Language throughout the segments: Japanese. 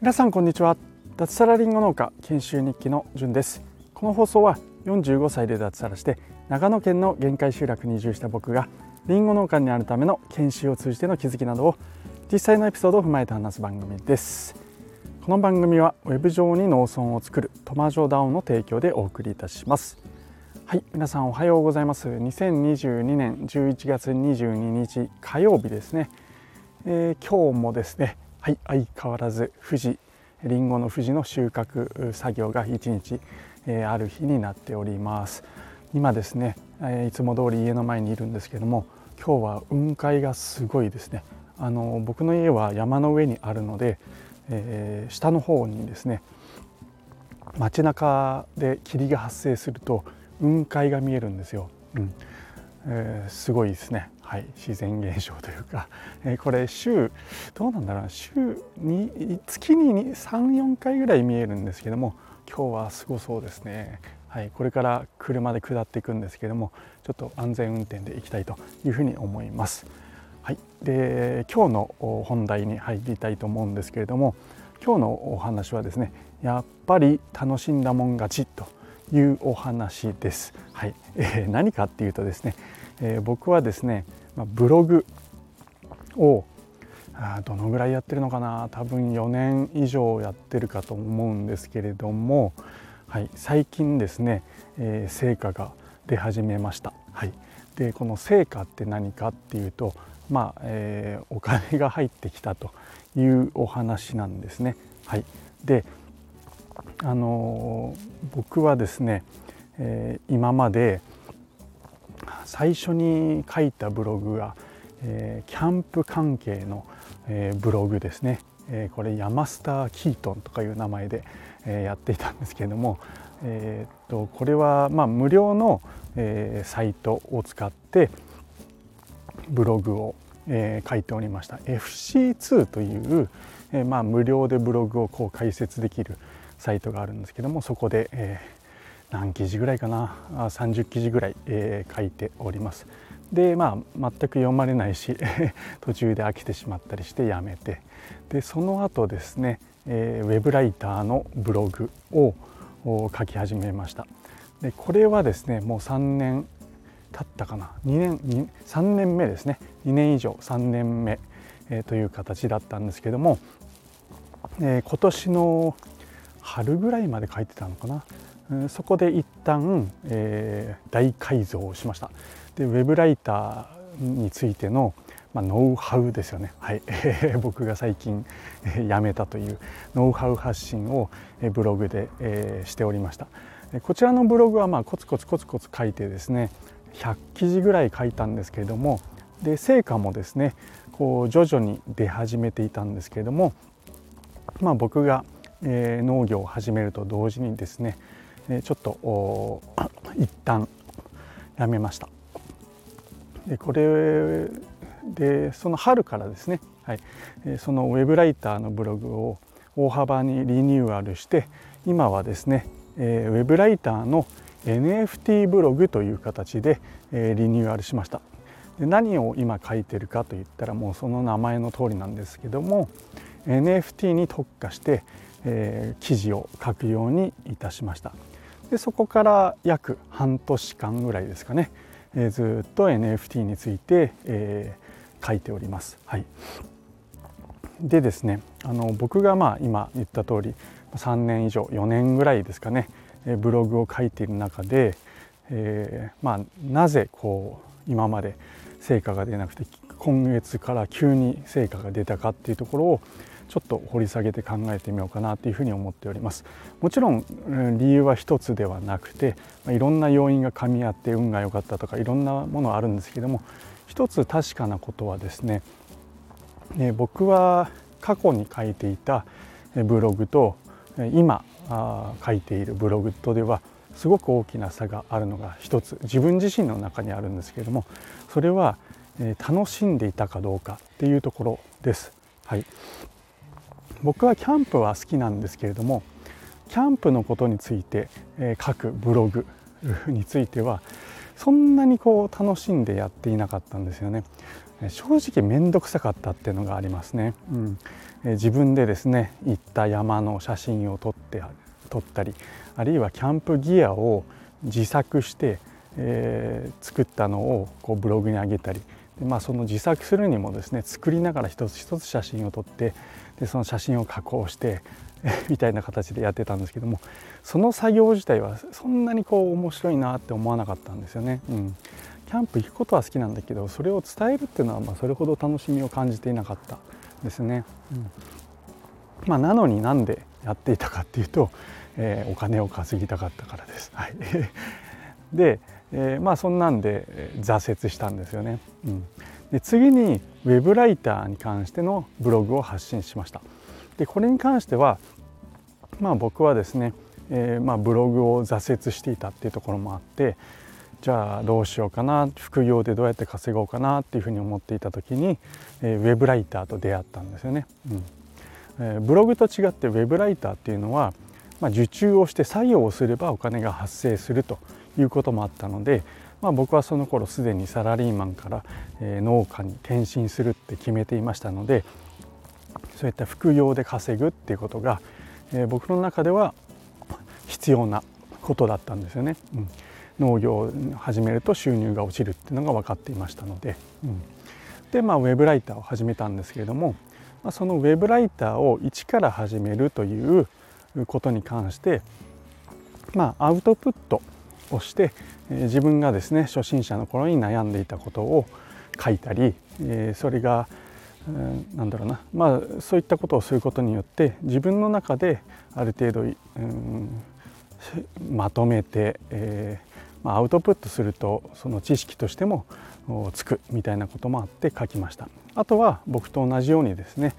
皆さんこんにちは。脱サラリンゴ農家研修日記のじゅんです。この放送は45歳で脱サラして長野県の限界集落に移住した僕がリンゴ農家になるための研修を通じての気づきなどを実際のエピソードを踏まえて話す番組です。この番組はウェブ上に農村を作るトマジョダオの提供でお送りいたします。はい皆さんおはようございます。2022年11月22日火曜日ですね、えー、今日もですねはい相変わらず富士りんごの富士の収穫作業が1日、えー、ある日になっております。今ですね、えー、いつも通り家の前にいるんですけども今日は雲海がすごいですね。あの僕の家は山の上にあるので、えー、下の方にですね街中で霧が発生すると雲海が見えるんですよ、うん。えー、すごいですね、はい、自然現象というか、えー、これ週どうなんだろうな。週に月に34回ぐらい見えるんですけども今日はすごそうですね、はい、これから車で下っていくんですけどもちょっと安全運転で行きたいというふうに思います。はい、で今日の本題に入りたいと思うんですけれども今日のお話はですねやっぱり楽しんだもん勝ちというお話です。はい、えー、何かっていうとですね、えー、僕はですね、まあ、ブログをあどのぐらいやってるのかな多分4年以上やってるかと思うんですけれども、はい、最近ですね、えー、成果が出始めました。はい、でこの成果って何かっていうと、まあえー、お金が入ってきたというお話なんですね。はい、であの僕はですね、えー、今まで最初に書いたブログが、えー、キャンプ関係の、えー、ブログですね、えこれ山スター・キートンとかいう名前で、えやっていたんですけれども、えー、とこれはまあ無料の、えサイトを使ってブログを、え書いておりました。FC2 という、えまあ、無料でブログをこう解説できる、サイトがあるんですけどもそこで、えー、何記事ぐらいかな？30記事ぐらい、えー、書いております。でまあ全く読まれないし 途中で飽きてしまったりしてやめて。でその後ですね、えー、ウェブライターのブログを書き始めました。でこれはですねもう3年経ったかな？2年2 3年目ですね。2年以上3年目、えー、という形だったんですけども、えー、今年の春ぐらいまで書いてたのかな。うんそこで一旦、えー、大改造をしました。でウェブライターについての、まあ、ノウハウですよね、はい、僕が最近、えー、やめたというノウハウ発信を、え、ブログで、えー、しておりました。こちらのブログはまあコツコツコツコツ書いてですね100記事ぐらい書いたんですけれどもで成果もですねこう徐々に出始めていたんですけれどもまあ僕がえ、農業を始めると同時にですね、え、ちょっと 一旦やめました。でこれでその春からですね、はい、そのウェブライターのブログを大幅にリニューアルして今はですね、え、ウェブライターの NFT ブログという形で、え、リニューアルしましたで何を今書いてるかといったらもうその名前の通りなんですけども NFT に特化してえー、記事を書くようにいたしましたでそこから約半年間ぐらいですかね、えー、ずっと NFT について、えー、書いております。はい、でですねあの僕がまあ今言った通り3年以上4年ぐらいですかねブログを書いている中で、えー、まあ、なぜこう今まで成果が出なくて今月から急に成果が出たかっていうところをちょっと掘り下げて考えてみようかなというふうに思っております。もちろん理由は一つではなくていろんな要因が噛み合って運が良かったとかいろんなものあるんですけども一つ確かなことはですねね僕は過去に書いていたブログと今書いているブログとではすごく大きな差があるのが一つ。自分自身の中にあるんですけれどもそれは楽しんでいたかどうかっていうところです。はい、僕はキャンプは好きなんですけれどもキャンプのことについて、え、書くブログ についてはそんなにこう楽しんでやっていなかったんですよね。正直面倒くさかったっていうのがありますね。うん、自分でですね行った山の写真を撮って撮ったりあるいはキャンプギアを自作して、えー、作ったのをこうブログに上げたりで、まあ、その自作するにもですね作りながら一つ一つ写真を撮ってでその写真を加工して みたいな形でやってたんですけどもその作業自体はそんなにこう面白いなって思わなかったんですよね。うん、キャンプ行くことは好きなんだけどそれを伝えるっていうのはまあそれほど楽しみを感じていなかったですね。うんまあ、なのになんでやっていたかっていうと、えー、お金を稼ぎたかったからです。はい、で、えー、まあそんなんで挫折したんですよね。うん、で次にウェブライターに関してのブログを発信しました。でこれに関してはまあ僕はですね、えー、まあブログを挫折していたっていうところもあってじゃあどうしようかな副業でどうやって稼ごうかなっていうふうに思っていた時に、えー、ウェブライターと出会ったんですよね。うんえー、ブログと違ってウェブライターっていうのは、まあ、受注をして作業をすればお金が発生するということもあったので、まあ、僕はその頃すでにサラリーマンから、え、農家に転身するって決めていましたのでそういった副業で稼ぐっていうことが、え、僕の中では必要なことだったんですよね。うん、農業を始めると収入が落ちるっていうのが分かっていましたので、うん、でまあウェブライターを始めたんですけれども、まあ、そのウェブライターを一から始めるということに関してまあアウトプットをして、え、自分がですね初心者の頃に悩んでいたことを書いたり、え、それがなんだろうなまあそういったことをすることによって自分の中である程度、うん、まとめて、えまあ、アウトプットするとその知識としてもつくみたいなこともあって書きました。あとは僕と同じようにですね、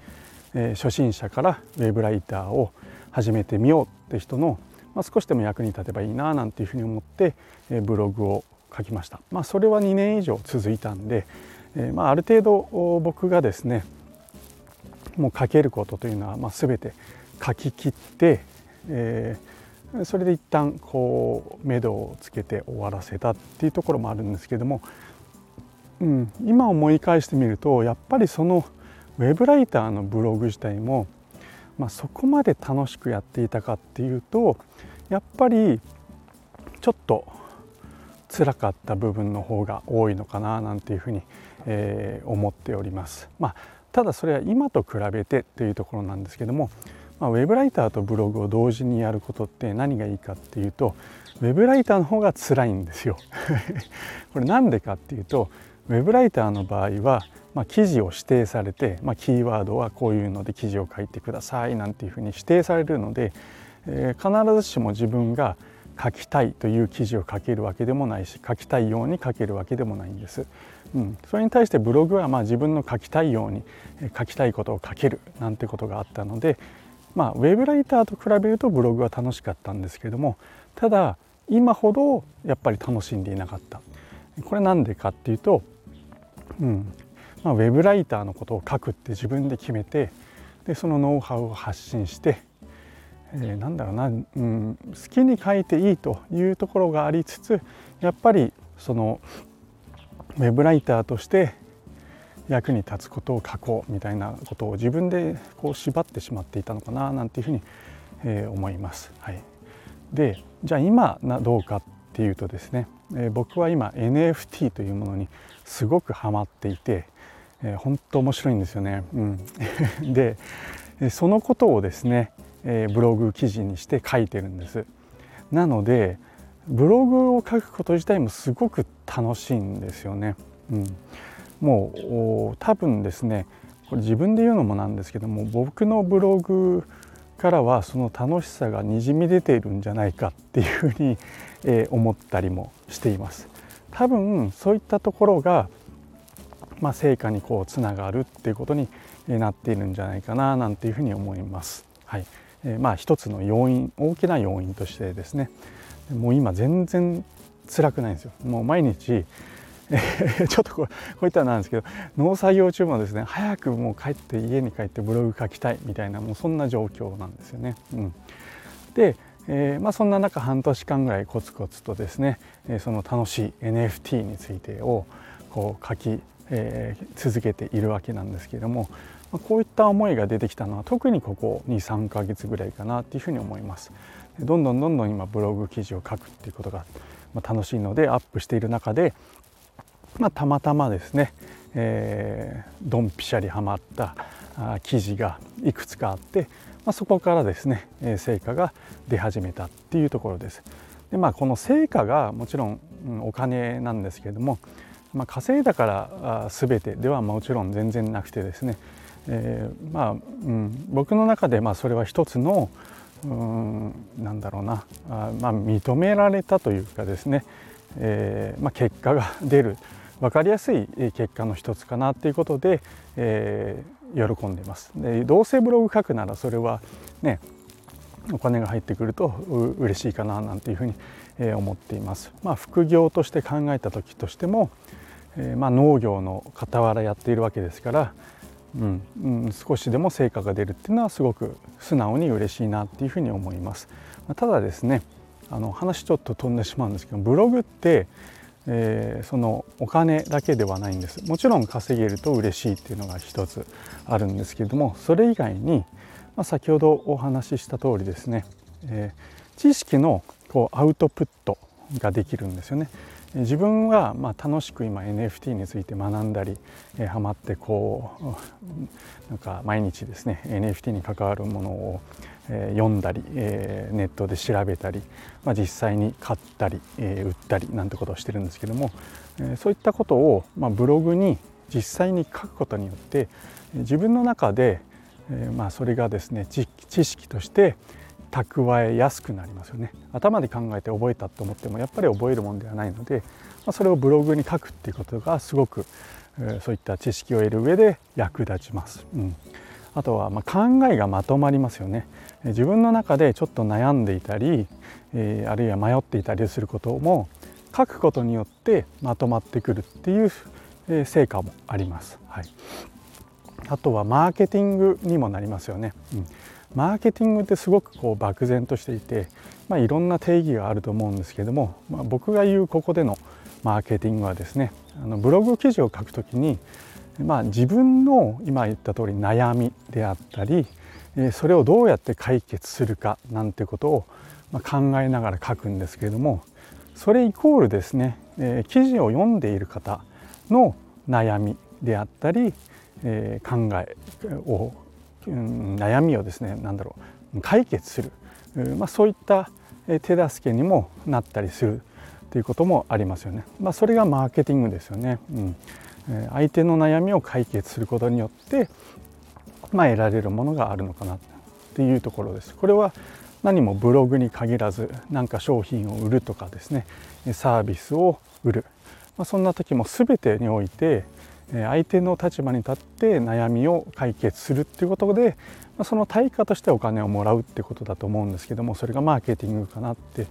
え、初心者からウェブライターを始めてみようって人の、まあ、少しでも役に立てばいいななんていうふうに思って、え、ブログを書きました。まあそれは2年以上続いたんでえ、まあ、ある程度僕がですねもう書けることというのは、まあ、全て書き切って、えー、それで一旦こう目処をつけて終わらせたっていうところもあるんですけども、うん、今思い返してみるとやっぱりそのウェブライターのブログ自体も、まあ、そこまで楽しくやっていたかっていうとやっぱりちょっと辛かった部分の方が多いのかななんていうふうにえー、思っております。まあ、ただそれは今と比べてというところなんですけども、まあ、ウェブライターとブログを同時にやることって何がいいかっていうとウェブライターの方が辛いんですよ。これなんでかっていうとウェブライターの場合は、まあ、記事を指定されて、まあ、キーワードはこういうので記事を書いてくださいなんていうふうに指定されるので、えー、必ずしも自分が書きたいという記事を書けるわけでもないし書きたいように書けるわけでもないんです。うん、それに対してブログはまあ自分の書きたいように書きたいことを書けるなんてことがあったので、まあ、ウェブライターと比べるとブログは楽しかったんですけれどもただ今ほどやっぱり楽しんでいなかったこれなんでかっていうと、うんまあ、ウェブライターのことを書くって自分で決めてでそのノウハウを発信して、えー、なんだろうな、うん、好きに書いていいというところがありつつやっぱりそのウェブライターとして役に立つことを書こうみたいなことを自分でこう縛ってしまっていたのかななんていうふうに、えー、思います。はい、でじゃあ今などうかっていうとですね、えー、僕は今 NFT というものにすごくハマっていて、えー、本当面白いんですよね。うん、でそのことをですね、えー、ブログ記事にして書いてるんです。なのでブログを書くこと自体もすごく楽しいんですよね。うん、もう多分ですねこれ自分で言うのもなんですけども僕のブログからはその楽しさがにじみ出ているんじゃないかっていうふうに、えー、思ったりもしています。多分そういったところが、まあ、成果にこうつながるっていうことになっているんじゃないかななんていうふうに思います。はいえー、まあ一つの要因大きな要因としてですねもう今全然辛くないんですよもう毎日 ちょっとこうこういったらなんですけど農作業中もですね早くもう帰って家に帰ってブログ書きたいみたいなもうそんな状況なんですよね。うん、で、えー、まあ、そんな中半年間ぐらいコツコツとですねその楽しい NFT についてをこう書き、えー、続けているわけなんですけれどもこういった思いが出てきたのは特にここ23ヶ月ぐらいかなっていうふうに思います。どんどんどんどん今ブログ記事を書くっていうことが楽しいのでアップしている中で、まあ、たまたまですね、えー、ドンピシャリハマった記事がいくつかあって、まあ、そこからですね成果が出始めたっていうところです。でまあこの成果がもちろんお金なんですけれども、まあ、稼いだから全てではもちろん全然なくてですね、えー、まあ、うん、僕の中でまあそれは一つのうんなんだろうなあ、まあ、認められたというかですね、えーまあ、結果が出る分かりやすい結果の一つかなということで、えー、喜んでます。でどうせブログ書くならそれはねお金が入ってくると嬉しいかななんていうふうに思っています。まあ、副業として考えた時としても、え、まあ、農業の傍らやっているわけですから、うんうん、少しでも成果が出るっていうのはすごく素直に嬉しいなっていうふうに思います。ただですねあの話ちょっと飛んでしまうんですけどブログって、えー、そのお金だけではないんですもちろん稼げると嬉しいっていうのが一つあるんですけれどもそれ以外に、まあ、先ほどお話しした通りですね、えー、知識のこうアウトプットができるんですよね。自分はまあ楽しく今 NFT について学んだり、えー、ハマってこうなんか毎日ですね NFT に関わるものを、え、読んだり、え、ネットで調べたり、まあ、実際に買ったり、え売ったりなんてことをしてるんですけども、えそういったことを、まあ、ブログに実際に書くことによって自分の中で、えまあそれがですね知識として蓄えやすくなりますよね頭で考えて覚えたと思ってもやっぱり覚えるもんではないので、まあ、それをブログに書くっていうことがすごく、えー、そういった知識を得る上で役立ちます。うんあとはま考えがまとまりますよね自分の中でちょっと悩んでいたり、えー、あるいは迷っていたりすることも書くことによってまとまってくるっていう、え成果もあります。はい、あとはマーケティングにもなりますよね。うんマーケティングってすごくこう漠然としていて、まあ、いろんな定義があると思うんですけども、まあ、僕が言うここでのマーケティングはですねあのブログ記事を書くときに、まあ、自分の今言った通り悩みであったりそれをどうやって解決するかなんてことを考えながら書くんですけれどもそれイコールですね記事を読んでいる方の悩みであったり考えを悩みをですね何だろう解決する、まあ、そういった手助けにもなったりするということもありますよね。まあ、それがマーケティングですよね。うん、相手の悩みを解決することによって、まあ、得られるものがあるのかなっていうところです。これは何もブログに限らず何か商品を売るとかですねサービスを売る、まあ、そんな時も全てにおいて相手の立場に立って悩みを解決するっていうことでその対価としてお金をもらうってことだと思うんですけどもそれがマーケティングかなって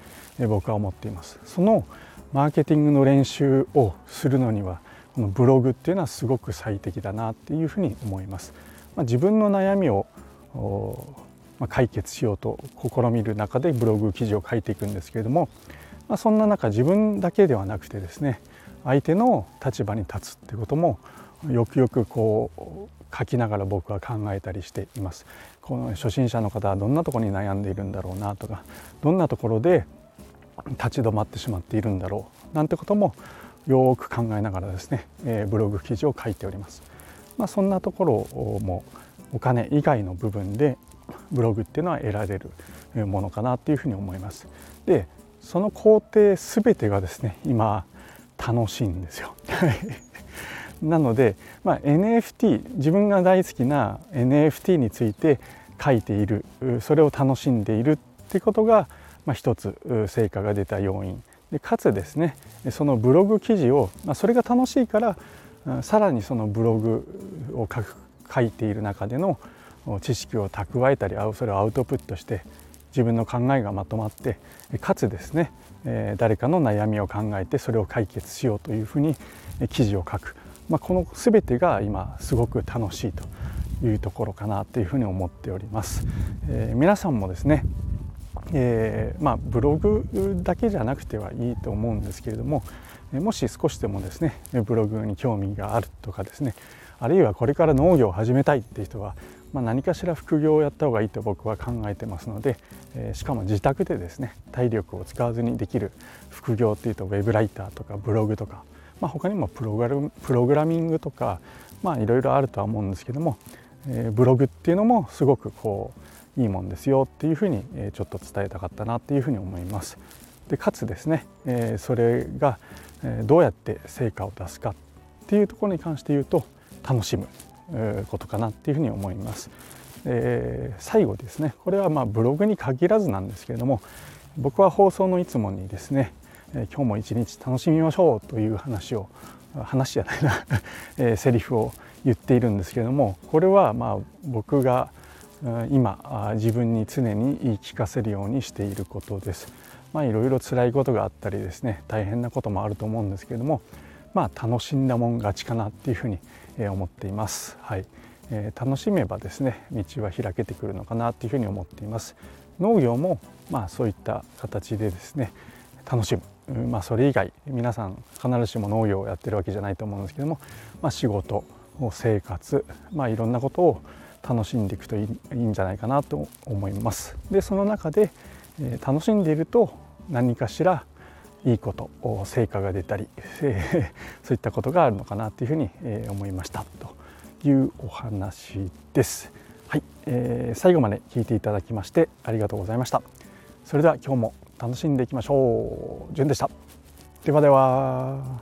僕は思っています。そのマーケティングの練習をするのにはこのブログっていうのはすごく最適だなっていうふうに思います、まあ、自分の悩みを解決しようと試みる中でブログ記事を書いていくんですけれども、まあ、そんな中自分だけではなくてですね相手の立場に立つっていうこともよくよくこう書きながら僕は考えたりしています。この初心者の方はどんなところに悩んでいるんだろうなとかどんなところで立ち止まってしまっているんだろうなんてこともよく考えながらですね、えー、ブログ記事を書いております。まあ、そんなところもお金以外の部分でブログっていうのは得られるものかなっていうふうに思います。でその工程全てがですね今楽しいんですよ。なので、まあ、NFT 自分が大好きな NFT について書いているそれを楽しんでいるってことが、まあ、一つ成果が出た要因でかつですねそのブログ記事を、まあ、それが楽しいからさらにそのブログを書く書いている中での知識を蓄えたりそれをアウトプットして自分の考えがまとまってかつですねえ誰かの悩みを考えてそれを解決しようというふうに記事を書く、まあ、この全てが今すごく楽しいというところかなというふうに思っております。えー、皆さんもですねえー、まあ、ブログだけじゃなくてはいいと思うんですけれどももし少しでもですねブログに興味があるとかですねあるいはこれから農業を始めたいっていう人は、まあ、何かしら副業をやった方がいいと僕は考えてますので、えー、しかも自宅でですね体力を使わずにできる副業っていうとウェブライターとかブログとか、まあ、他にもプログラミングとかいろいろあるとは思うんですけども、えー、ブログっていうのもすごくこういいもんですよっていうふうに、えちょっと伝えたかったなっていうふうに思います。でかつですね、えー、それがどうやって成果を出すかっていうところに関して言うと楽しむことかなっていうふうに思います。え、最後ですねこれはまあブログに限らずなんですけれども僕は放送のいつもにですね、え、今日も一日楽しみましょうという話を話じゃないな えー、セリフを言っているんですけれどもこれはまあ僕が今自分に常に言い聞かせるようにしていることです。まあいろいろ辛いことがあったりですね大変なこともあると思うんですけれどもまあ楽しんだもん勝ちかなっていうふうに思っています。はいえー、楽しめばですね道は開けてくるのかなっていうふうに思っています。農業もまあそういった形でですね楽しむ、まあ、それ以外皆さん必ずしも農業をやってるわけじゃないと思うんですけども、まあ、仕事生活、まあ、いろんなことを楽しんでいくといいいいんじゃないかなと思います。でその中で、えー、楽しんでいると何かしらいいこと成果が出たり、えー、そういったことがあるのかなというふうに、えー、思いましたというお話です。はい、えー、最後まで聞いていただきましてありがとうございました。それでは今日も楽しんでいきましょう。じゅんでした。ではでは。